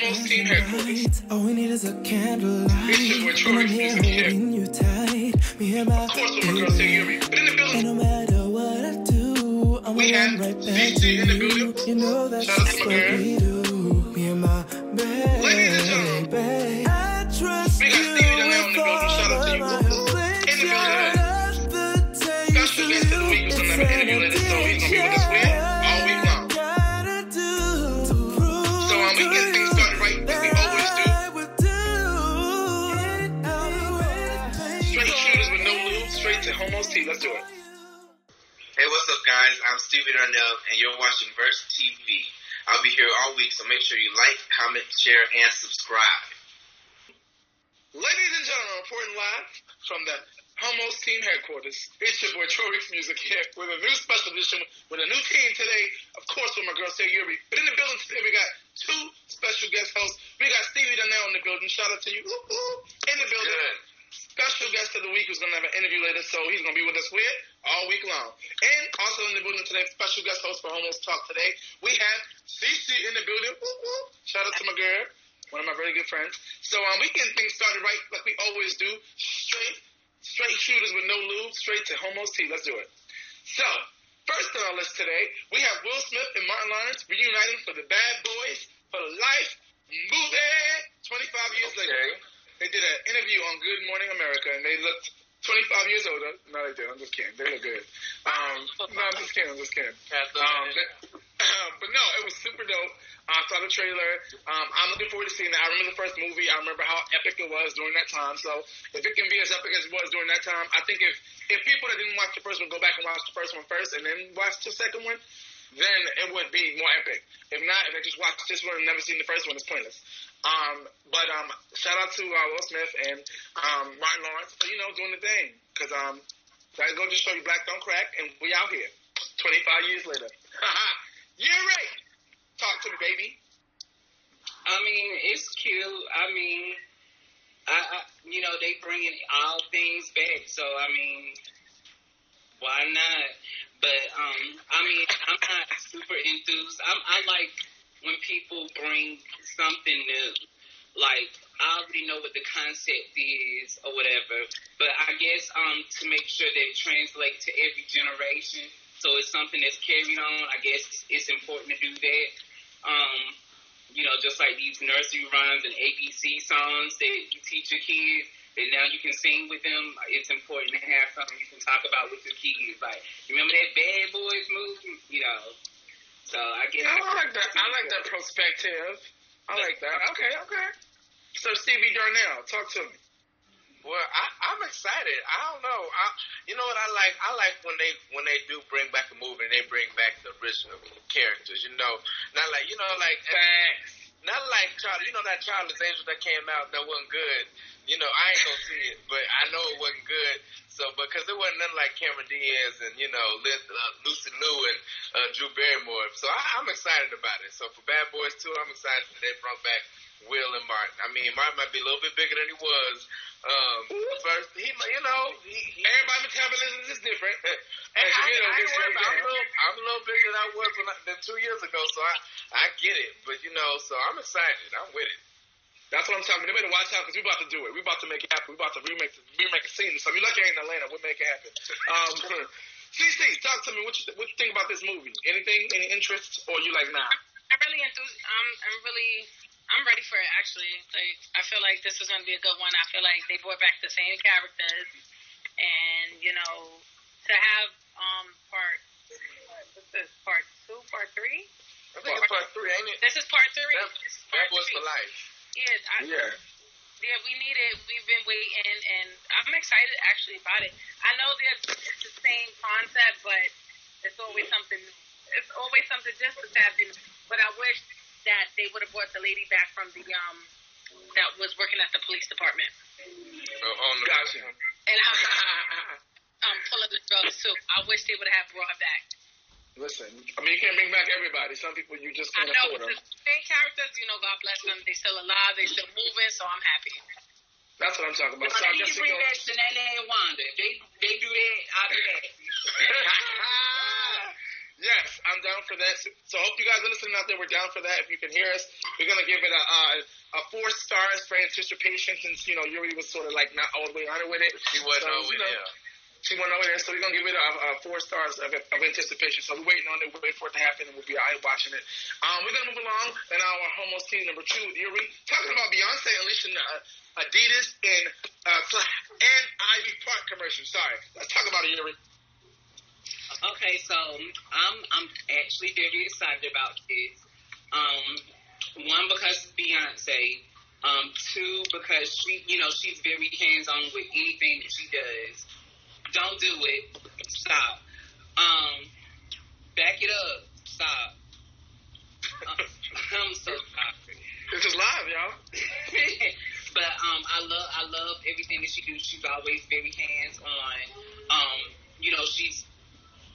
Homos Team Headquarters. All we need is a candlelight. Your boy And Troy I'm here holding you tight. Me and my Of course, with my girl Say Yuri. But in the building, no matter what I do, I'm We gonna right back CC to in the building. You know that's Shout out to just my what we do. Me and my baby. Ladies and gentlemen, Stevie Darnell, and you're watching Verse TV. I'll be here all week, so make sure you like, comment, share, and subscribe. Ladies and gentlemen, reporting live from the Homos Team headquarters. It's your boy Troix Music here with a new special edition with a new team today. Of course, with my girl Say Yuri. But in the building today, we got two special guest hosts. We got Stevie Donnell in the building. Shout out to you. Ooh, ooh. In the building. Good. Special guest of the week who's going to have an interview later, so he's going to be with us with all week long. And also in the building today, special guest host for Homos Talk today, we have CC in the building. Shout out to my girl, one of my very good friends. So um, we get things started right like we always do. Straight, straight shooters with no lube, straight to Homos T. Let's do it. So, first on our list today, we have Will Smith and Martin Lawrence reuniting for the Bad Boys for Life movie. 25 years later. They did an interview on Good Morning America, and they looked 25 years older. No, they did. I'm just kidding. They look good. Um, no, I'm just kidding. I'm just kidding. Um, but, but no, it was super dope. I saw the trailer. Um, I'm looking forward to seeing that. I remember the first movie. I remember how epic it was during that time. So if it can be as epic as it was during that time, I think if if people that didn't watch the first one go back and watch the first one first and then watch the second one, then it would be more epic. If not, if I just watched this one and never seen the first one, it's pointless. Um, but um, shout out to uh, Will Smith and um, Martin Lawrence for you know doing the thing because um, that go just show you black don't crack and we out here 25 years later. You're right. Talk to me, baby. I mean, it's cute. I mean, I, I you know they bringing all things back, so I mean, why not? But um, I mean, I'm not super enthused. I'm, I like when people bring something new. Like I already know what the concept is or whatever, but I guess um to make sure that it translates to every generation, so it's something that's carried on. I guess it's important to do that. Um, you know, just like these nursery rhymes and ABC songs that you teach your kids, and now you can sing with them. It's important to have something you can talk about with your kids. Like, you remember that Bad Boys movie? You know. So I guess I like that. I like that perspective. I like that. Okay, okay. So Stevie Darnell, talk to me. Well, I, I'm excited. I don't know. I, you know what I like? I like when they when they do bring back a movie and they bring back the original characters. You know, not like you know like not like Charlie. You know that Charlie's Angels that came out that wasn't good. You know, I ain't gonna see it, but I know it wasn't good. So because it wasn't nothing like Cameron Diaz and you know Liz, uh, Lucy Liu and uh, Drew Barrymore. So I, I'm excited about it. So for Bad Boys 2, I'm excited that they brought back Will and Martin. I mean, Martin might be a little bit bigger than he was. Um, first, he, you know, he, he Everybody metabolism is different. and I, you get older, I, ain't so worried about- I'm, a little, I'm a little bigger than I was when I, than two years ago, so I, I get it. But you know, so I'm excited. I'm with it. That's what I'm talking. They better watch out because we're about to do it. We're about to make it happen. We're about to remake the, remake a scene. So if you're lucky I ain't in Atlanta, we'll make it happen. Um, CC, talk to me. What you, what you think about this movie? Anything? Any interest? Or you like, nah? I'm really enthused. I'm, I'm really, I'm ready for it. Actually, like I feel like this is gonna be a good one. I feel like they brought back the same characters, and you know, to have um part, what, what's this? Part two, part three. I think it's part three, ain't it? This is part three. Bad, This is part Boys three. for Life. Yeah, I, Yeah. yeah, we need it. We've been waiting, and I'm excited actually about it. I know that it's the same concept, but it's always something. It's always something just to tap in. But I wish that they would have brought the lady back from the um that was working at the police department on the, Gotcha. and I um pulling the drugs too. I wish they would have brought her back. Listen, I mean, you can't bring back everybody. Some people you just can't know afford but them. the main characters, you know, God bless them. They still alive. They still moving. So I'm happy. That's what I'm talking about. But So I they guess can it bring back Shanae and Wanda. They they do that. I do that. Yes, I'm down for that. So I hope you guys are listening out there. We're down for that. If you can hear us, we're gonna give it a uh, a four stars for anticipation since you know Yuri was sort of like not all the way on it with it. She wasn't So, over you know, there. She went over there, so we're gonna give it a, a four stars of, of anticipation. So we're waiting on it, we're waiting for it to happen, and we'll be out watching it. Um, we're gonna move along in our homos team number two, with Yuri, talking about Beyonce unleashing uh, Adidas and uh, and Ivy Park commercial. Sorry, let's talk about it, Yuri. Okay, so I'm I'm actually very excited about this. Um, one because Beyonce. Um, two because she, you know, she's very hands on with anything that she does. Don't do it. Stop. Um, back it up. Stop. Uh, I'm so sorry. This is live, y'all. but um, I love I love everything that she do. She's always very hands on. Um, you know, she's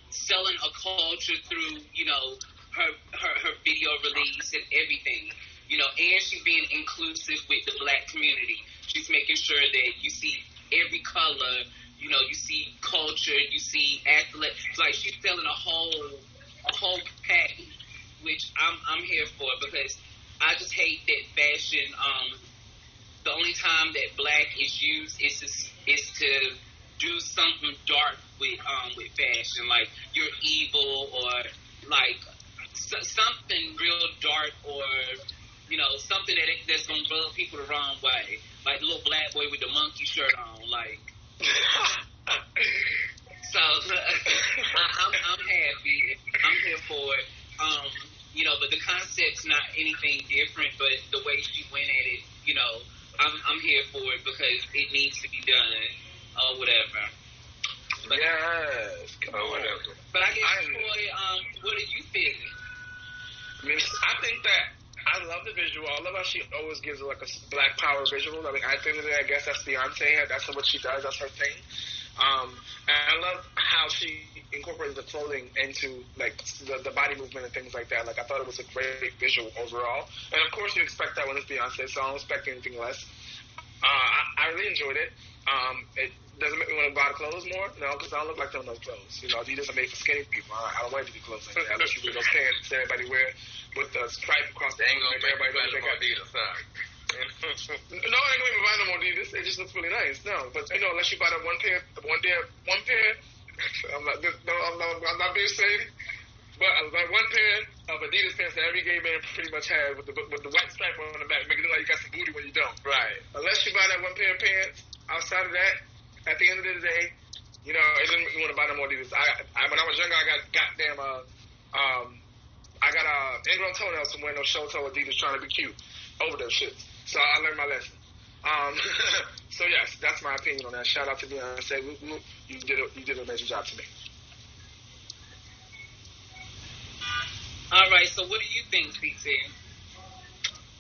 selling a culture through you know her her her video release and everything. You know, and she's being inclusive with the black community. She's making sure that you see every color. You know, you see culture. You see athlete. Like she's selling a whole a whole package, which I'm I'm here for because I just hate that fashion. Um, the only time that black is used is to is to do something dark with um with fashion, like you're evil or like s- something real dark or you know something that that's gonna rub people the wrong way, like the little black boy with the monkey shirt on, like. So I, I'm I'm happy. I'm here for it. Um, you know, but the concept's not anything different. But the way she went at it, you know, I'm I'm here for it because it needs to be done or whatever. But, yes. Come Or whatever. but I guess, I- Troy, um, what are you feeling? I think that I love the visual. I love how she always gives like a black power visual. I mean, I think that I guess that's Beyonce. That's what she does. That's her thing. Um, and I love how she incorporated the clothing into like the, the body movement and things like that. Like I thought it was a great visual overall. And of course, you expect that when it's Beyonce, so I don't expect anything less. Uh, I, I really enjoyed it. Um, it doesn't make me want to buy the clothes more, no, because I don't look like them those clothes. You know, Adidas are made for skinny people. I, I don't wear any clothes like that. Unless you wear those pants that everybody wear with the stripe across the They make everybody looks like Adidas, huh? no, I ain't gonna buy no more Adidas. They just look really nice. No, but you know, unless you buy that one pair, one pair, one pair. I'm not, no, I'm not, I'm not being shady. But I like one pair of Adidas pants that every gay man pretty much has with the with the white stripe on the back, making it look like you got some booty when you don't. right. Unless you buy that one pair of pants. Outside of that, at the end of the day, you know, it doesn't make me want to buy no more Adidas. I, I when I was younger, I got goddamn uh, um, I got uh, ingrown toenails from wearing those show toe Adidas trying to be cute over those shits. So I learned my lesson. Um, so yes, that's my opinion on that. Shout out to Beyonce. Woo, woo. You did a, you did an amazing job to me. All right. So what do you think, PT?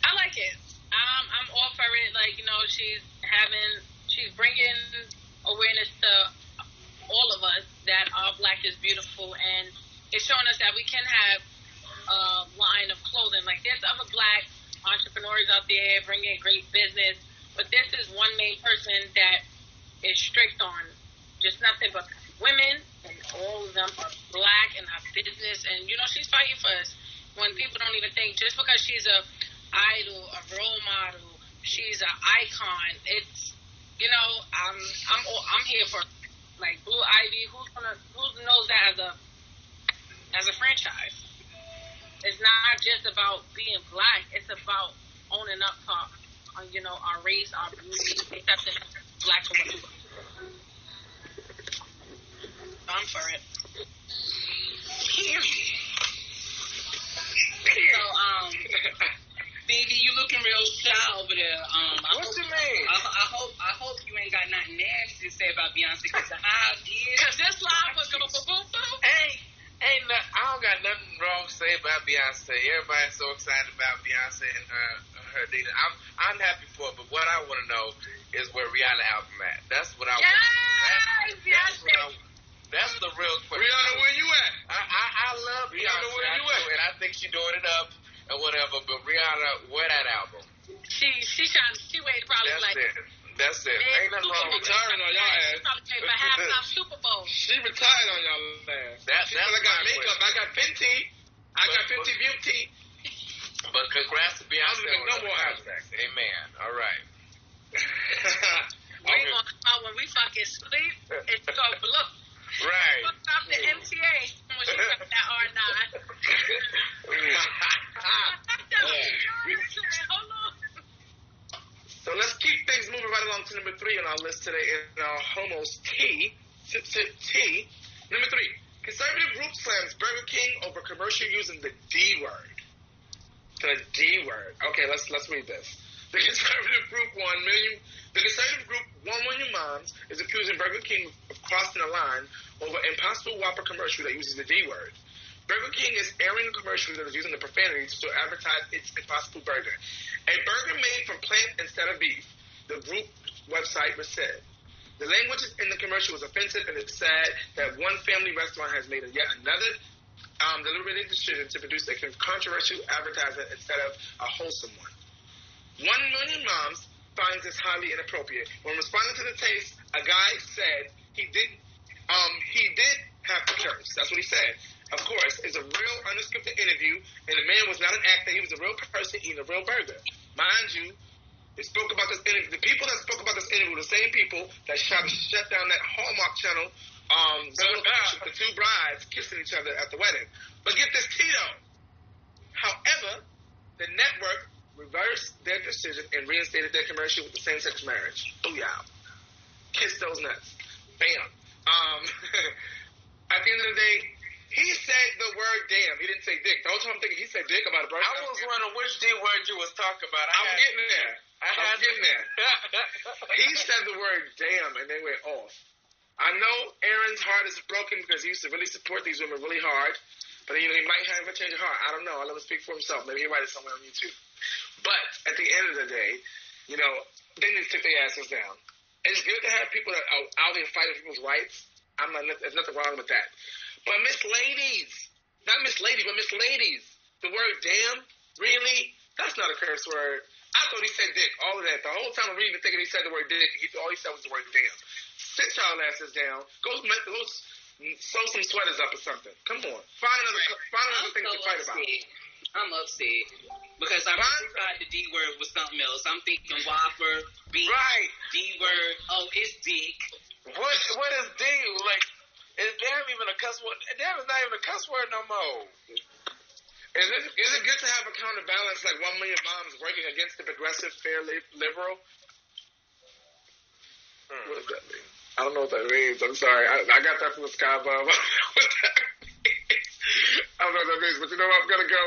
I like it. Um, I'm all for it. Like you know, she's having, she's bringing awareness to all of us that our black is beautiful, and it's showing us that we can have a line of clothing. Like there's other black entrepreneurs out there bringing great business, but this is one main person that is strict on just nothing but women, and all of them are black and have business, and you know she's fighting for us. When people don't even think just because she's a idol, a role model, she's an icon. It's you know I'm I'm I'm here for like Blue Ivy. Who's gonna who knows that as a as a franchise? It's not just about being black. It's about owning up to uh, you know our race, our beauty, accepting black for what we. I'm for it. So um, baby, you looking real shy over there. Um, I What hope, you mean? I, I hope I hope you ain't got nothing nasty to say because the eyes did. Cause this live was gonna boom boom boom. Ain't ain't no, I don't got nothing wrong to say about Beyonce. Everybody's so excited about Beyonce and her her data. I'm I'm happy for it, but what I want to know is where Rihanna album at. That's what I want. Yes, That's what I, that's the real question. Rihanna, where you at? I, I, I love Rihanna, Beyonce, where you at? and I think she doing it up and whatever. But Rihanna, where that album? She she trying she waited probably That's like it. That's it. Ain't nothing wrong with that. retiring on y'all ass. Probably pay for halftime Super Bowl. She retired on y'all ass. That- she that's said I got my makeup. I got Fenty. I got But- Fenty Beauty. But congrats to Beyonce. I don't even on know her more contract. Amen. All right. We okay. gonna come out when we fucking sleep and go look. Right. Fuck off the MTA when she got that R9. Hold on. So let's keep things moving right along to number three on our list today in our homos T. Sip, sip, T. Number three. Conservative group slams Burger King over commercial using the D word. The D word. Okay, let's let's read this. The conservative group one million. The conservative group One Million Moms is accusing Burger King of crossing the line over Impossible Whopper commercial that uses the D word. Burger King is airing a commercial that is using the profanity to advertise its Impossible Burger, a burger made from plant instead of beef. The group website was said. The language in the commercial was offensive, and it's sad that one family restaurant has made yet another um, deliberate decision to produce a controversial advertisement instead of a wholesome one. One million moms finds this highly inappropriate. When responding to the taste, a guy said he did um he did have to curse. That's what he said. Of course, it's a real unscripted interview, and the man was not an actor. He was a real person eating a real burger. Mind you, they spoke about this interview. The people that spoke about this interview were the same people that shot shut down that Hallmark Channel. Um, the two brides kissing each other at the wedding. But get this, Tito. However, the network reversed their decision and reinstated their commercial with the same-sex marriage. Booyah. Kiss those nuts. Bam. Um, at the end of the day, he said the word damn. He didn't say dick. The whole time I'm thinking he said dick about it, burger. I was wondering which D word you was talking about. I I'm had- getting there. I I'm had getting there. He said the word damn and they went off. I know Aaron's heart is broken because he used to really support these women really hard. But you know, he might have a change of heart. I don't know. I'll let him speak for himself. Maybe he'll write it somewhere on YouTube. But at the end of the day, you know, they need to take their asses down. It's good to have people that are out there fighting people's rights. I'm not. There's nothing wrong with that. But Miss Ladies, not Miss Lady, but Miss Ladies, the word damn, really? That's not a curse word. I thought he said dick. All of that. The whole time I'm reading, and thinking he said the word dick. He, all he said was the word damn. Sit y'all asses down. Go, go sew some sweaters up or something. Come on. Find another. Find I'm another thing so to fight about. upset. I'm upset because I Why? really thought the D word with something else. I'm thinking Whopper, beef, Right. D word. Oh, it's dick. What what is D? Like is damn even a cuss word? Damn is not even a cuss word no more. Is it, is it good to have a counterbalance like one million moms working against the progressive, fair, li- liberal? What does that mean? I don't know what that means. I'm sorry. I, I got that from the sky above. I don't know what that means. I don't know what that means, but you know what? I'm gonna go.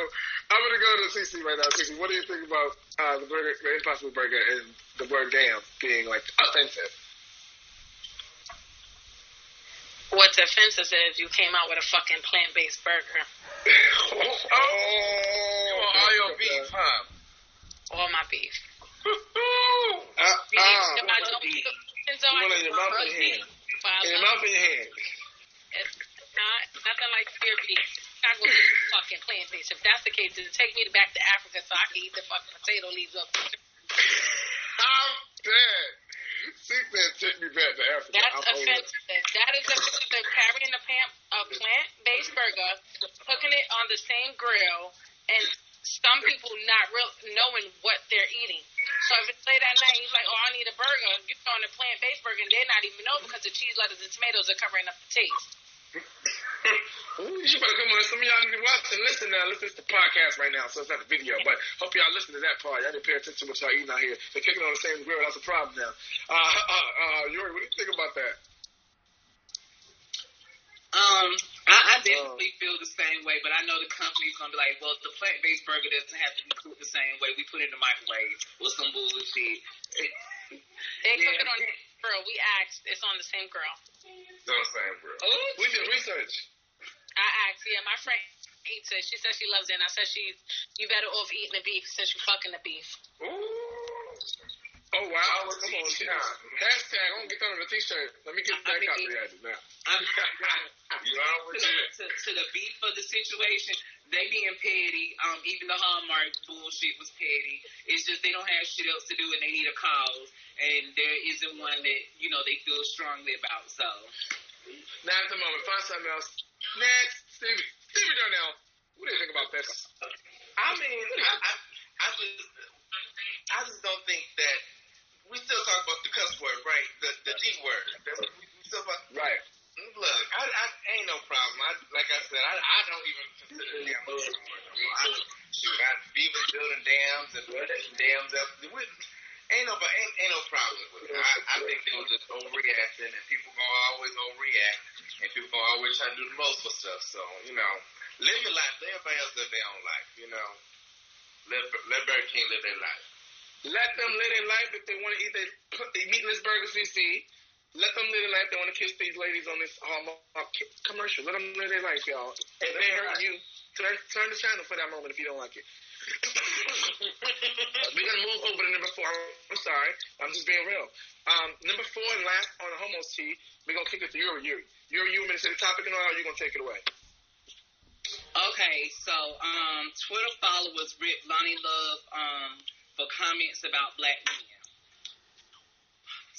I'm gonna go to CC right now. CC, what do you think about uh, the burger, the Impossible Burger, and the word "damn" being like offensive? What's offensive is you came out with a fucking plant based burger. oh, You want all your beef, huh? All my beef. Uh, Beef, uh, if I don't put the onions on, You want it in your mouth your hand? In your mouth and your hand. It's not nothing like pure beef. It's not gonna fucking plant based. If that's the case, then take me back to Africa so I can eat the fucking potato leaves up. I'm dead. She said, "Take me back to Africa." That's I'm over it. offensive. That is offensive. Carrying a, pam- a plant-based burger, cooking it on the same grill, and some people not real knowing what they're eating. So if it's late at night, you're like, "Oh, I need a burger." You're on a plant-based burger, and they're not even know because the cheese, lettuce, and tomatoes are covering up the taste. Ooh, you better come on. Some of y'all need to watch and listen now. Listen to the podcast right now, so it's not the video. But hope y'all listen to that part. Y'all didn't pay attention to what y'all eating out here. They're cooking on the same grill. That's a problem now. Uh, uh, uh, Yuri, what do you think about that? Um, I, I definitely feel the but I know the company's gonna be like, well, the plant based burger doesn't have to be cooked the same way. We put it in the microwave with some bullshit. They cook it on the grill. We asked. It's on the same grill. Don't say bro. Oh, We did research. I asked. Yeah, my friend eats it. She said she loves it, and I said she, you better off eating the beef since you're fucking the beef. Ooh. Oh wow! Come on, shit. Hashtag. I'm gonna get that on a t-shirt. Let me get I that mean, copyrighted now. I'm You out to, the, to, to the beef of the situation. they being petty. Um, even the Hallmark bullshit was petty. It's just they don't have shit else to do and they need a cause, and there isn't one that you know they feel strongly about. So Now at the moment, find something else. Next, Stevie, Stevie Darnell. What do you think about this? I mean, I, I, I just, I just don't think that we still talk about the cuss word, right? The the D word. That's, we, we still about. Right. Look, I, I ain't no problem. I, like I said, I, I don't even consider the damn word. I, shoot, I even building dams and putting dams up. We, ain't no, but ain't, ain't no problem with it. I, I think they were just overreacting, and people gonna always overreact, and people gonna always try to do the most for stuff. So you know, live your life. Let everybody else live their own life. You know, let let Burger King live their life. Let them live their life if they want to eat their meatless burgers we see. Let them live their life. They want to kiss these ladies on this Hallmark commercial. Let them live their life, y'all. If they hurt you, turn, turn the channel for that moment if you don't like it. We're gonna move over to number four. I'm sorry, I'm just being real. Um, number four and last on the homos tea, we're gonna kick it to Yuri. Yuri, Yuri, you want to say the topic and all? Or you gonna take it away? Okay, so um, Twitter followers ripped Loni Love um, for comments about black men.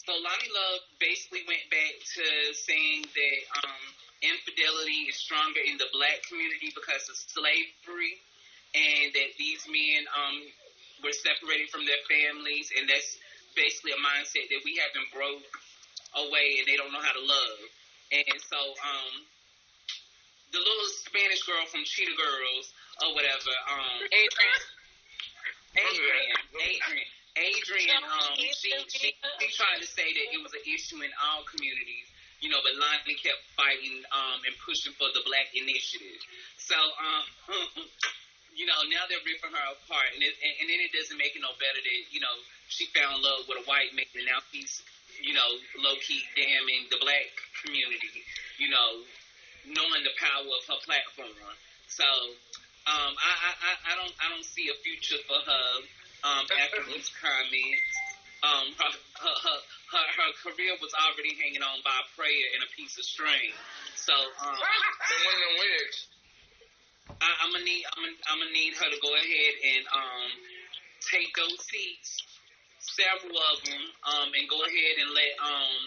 So Loni Love basically went back to saying that um, infidelity is stronger in the black community because of slavery, and that these men um, were separated from their families, and that's basically a mindset that we haven't broke away, and they don't know how to love. And so um, the little Spanish girl from Cheetah Girls or whatever, um, Adrienne. Adrienne, Adrienne, Adrienne, um, she, she, she tried to say that it was an issue in all communities, you know, but Loni kept fighting, um, and pushing for the black initiative. So, um, you know, now they're ripping her apart, and, it, and, and then it doesn't make it no better that, you know, she found love with a white man, and now he's, you know, low key damning the black community, you know, knowing the power of her platform. So, um, I, I, I, I don't, I don't see a future for her, um, after these comments. Um, her, her, her, her, her career was already hanging on by a prayer and a piece of string. So, um, And one of them wigs. I, I'm gonna need I'm gonna, I'm gonna need her to go ahead and um take those seats, several of them, um, and go ahead and let um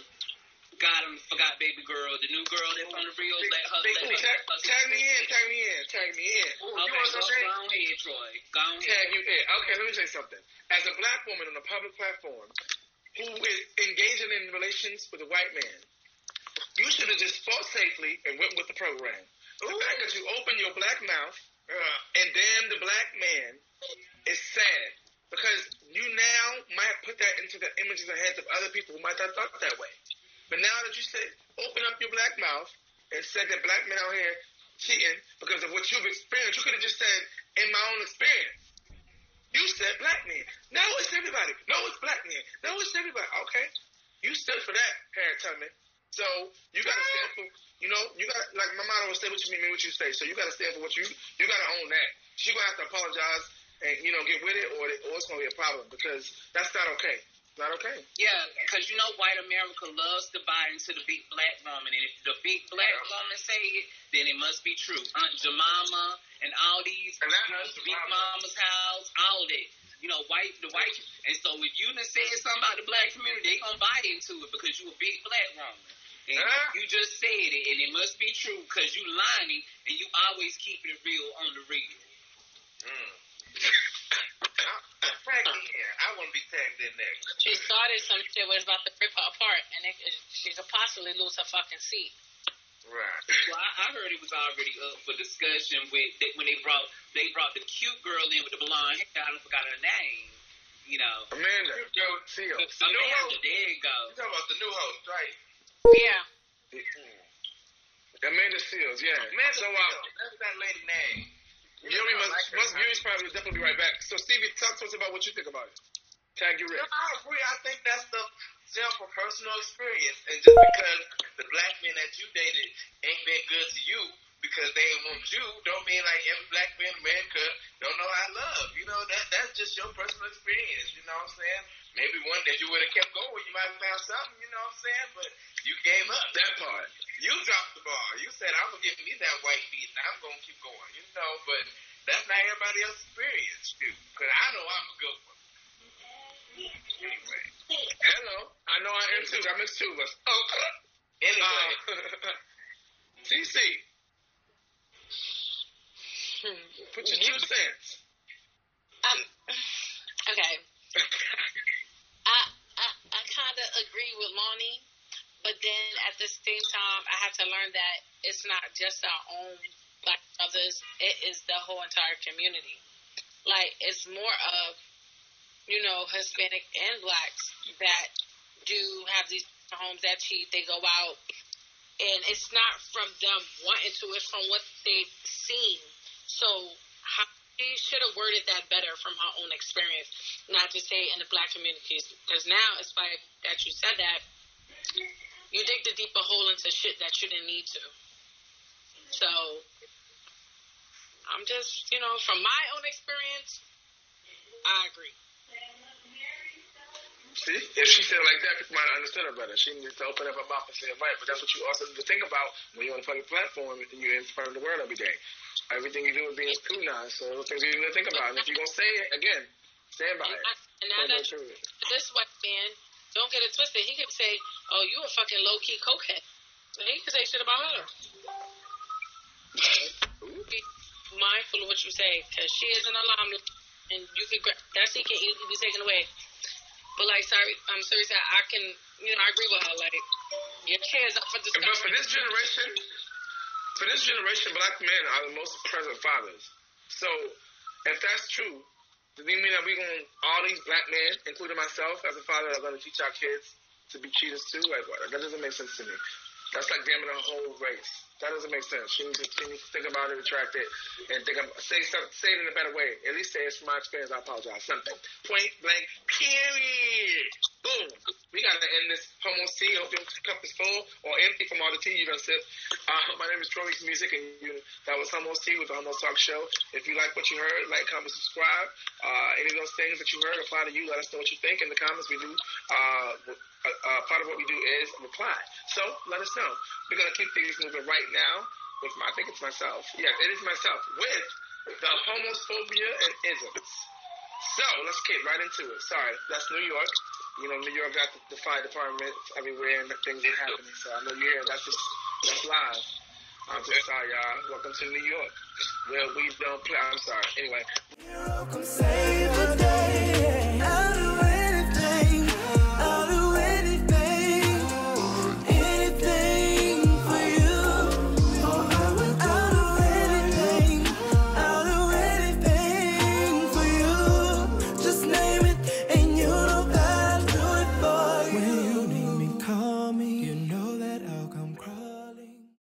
God and forgot baby girl, the new girl that's on the reels, let her let her. Tag, tag me in, tag me in, tag me in. Ooh, Okay, want go, go on ahead, Troy. Go on. Tag you in. Okay, let me say something. As a black woman on a public platform who is engaging in relations with a white man, you should have just fought safely and went with the program. The fact that you open your black mouth uh, and damn the black man is sad because you now might put that into the images and heads of other people who might not thought that way. But now that you said, open up your black mouth and said that black men out here cheating because of what you've experienced, you could have just said, in my own experience. You said black men. No, it's everybody. No, it's black men. No, it's everybody. Okay. You stood for that, Harriet Tubman. So you gotta stand for you know, you got like my motto was say what you mean, mean what you say. So you gotta stand for what you you gotta own that. She gonna have to apologize and you know get with it or or it's gonna be a problem because that's not okay. Not okay. Yeah, because you know white America loves to buy into the big black woman, and if the big black woman say it, then it must be true. Aunt Jemima and all these And that you know, big mama's house, all that. You know, white the white, and so if you done said something about the black community, they gonna buy into it because you a big black woman. And Huh? you just said it, and it must be true because you lying, and you always keep it real on the real. Mm. Tag me in. I want to be tagged in there. She started some shit where it's about to rip her apart, and it, it, she could possibly lose her fucking seat. Right. Well, I, I heard it was already up for discussion with they, when they brought they brought the cute girl in with the blonde hair. I forgot her name. You know, Amanda. Seal. Amanda. There you go. You talking about the new host, right? Yeah. Amanda Seales, yeah. Man, so so, uh, that's that lady name. Yuri must, like must Yuri's probably will definitely be right back. So Stevie, talk to us about what you think about it. Tag you No, Rick. I agree. I think that's the self from personal experience. And just because the black men that you dated ain't been good to you because they ain't want you, don't mean like every black man in America don't know how to love. You know, that that's just your personal experience. You know what I'm saying? Maybe one day you would have kept going, you might have found something. You know what I'm saying? But you gave up. That part. You dropped the ball. You said I'm gonna get me that white beat, and I'm gonna keep going. You know, but that's not everybody else's experience, too. Cause I know I'm a good one. Anyway, Hello. I know I am too. I miss two of us. Oh, anyway, uh, TC. Put your two cents. Um, okay. I I, I kind of agree with Loni, but then at the same time, I have to learn that it's not just our own black brothers; it is the whole entire community. Like it's more of you know Hispanic and blacks that do have these homes that cheat. They go out, and it's not from them wanting to; it's from what they've seen. So how, she should have worded that better from her own experience, not to say in the black communities. Because now it's like that you said that, you dig the deeper hole into shit that you didn't need to. So I'm just, you know, from my own experience, I agree. See, if she said it like that, people might have understood her better. She needs to open up her mouth and say it right. But that's what you also need to think about when you're on a public platform and you're in front of the world every day. Everything you do is being scrutinized. So those things you need to think about. And if you're gonna say it again, stand by And, it. And now that go through it. this white man, don't get it twisted. He could say, "Oh, you a fucking low key cokehead." And he could say shit about her. Be mindful of what you say, because she is an alarm, and you can gra- that shit can easily be taken away. But like, sorry, I'm sorry, I can, you know, I agree with her. Like, your kids up for But for this generation, for this generation, black men are the most present fathers. So, if that's true, does it mean that we going all these black men, including myself as a father, are going to teach our kids to be cheaters too? Like? That doesn't make sense to me. That's like damning a whole race. That doesn't make sense. She needs to, she needs to think about it, retract it, and think say some, say it in a better way. At least say it's from my experience. I apologize. Something. Point blank. Period. Boom. We gotta end this homo tea. Hope your cup is full or empty from all the tea you done sip. Uh, my name is Troy's Music, and you, that was Homo Tea with the Homo Talk Show. If you like what you heard, like, comment, subscribe. Uh, any of those things that you heard apply to you. Let us know what you think in the comments. We do. Uh, uh, uh, part of what we do is reply. So let us know. We're gonna keep things moving right now with my, I think it's myself. Yeah, it is myself with the homophobia and isms. So let's get right into it. Sorry, that's New York. You know, New York got the, the fire department everywhere and things are happening. So I know you're here. That's just that's live. I'm so sorry, y'all. Welcome to New York, where we don't play. I'm sorry. Anyway,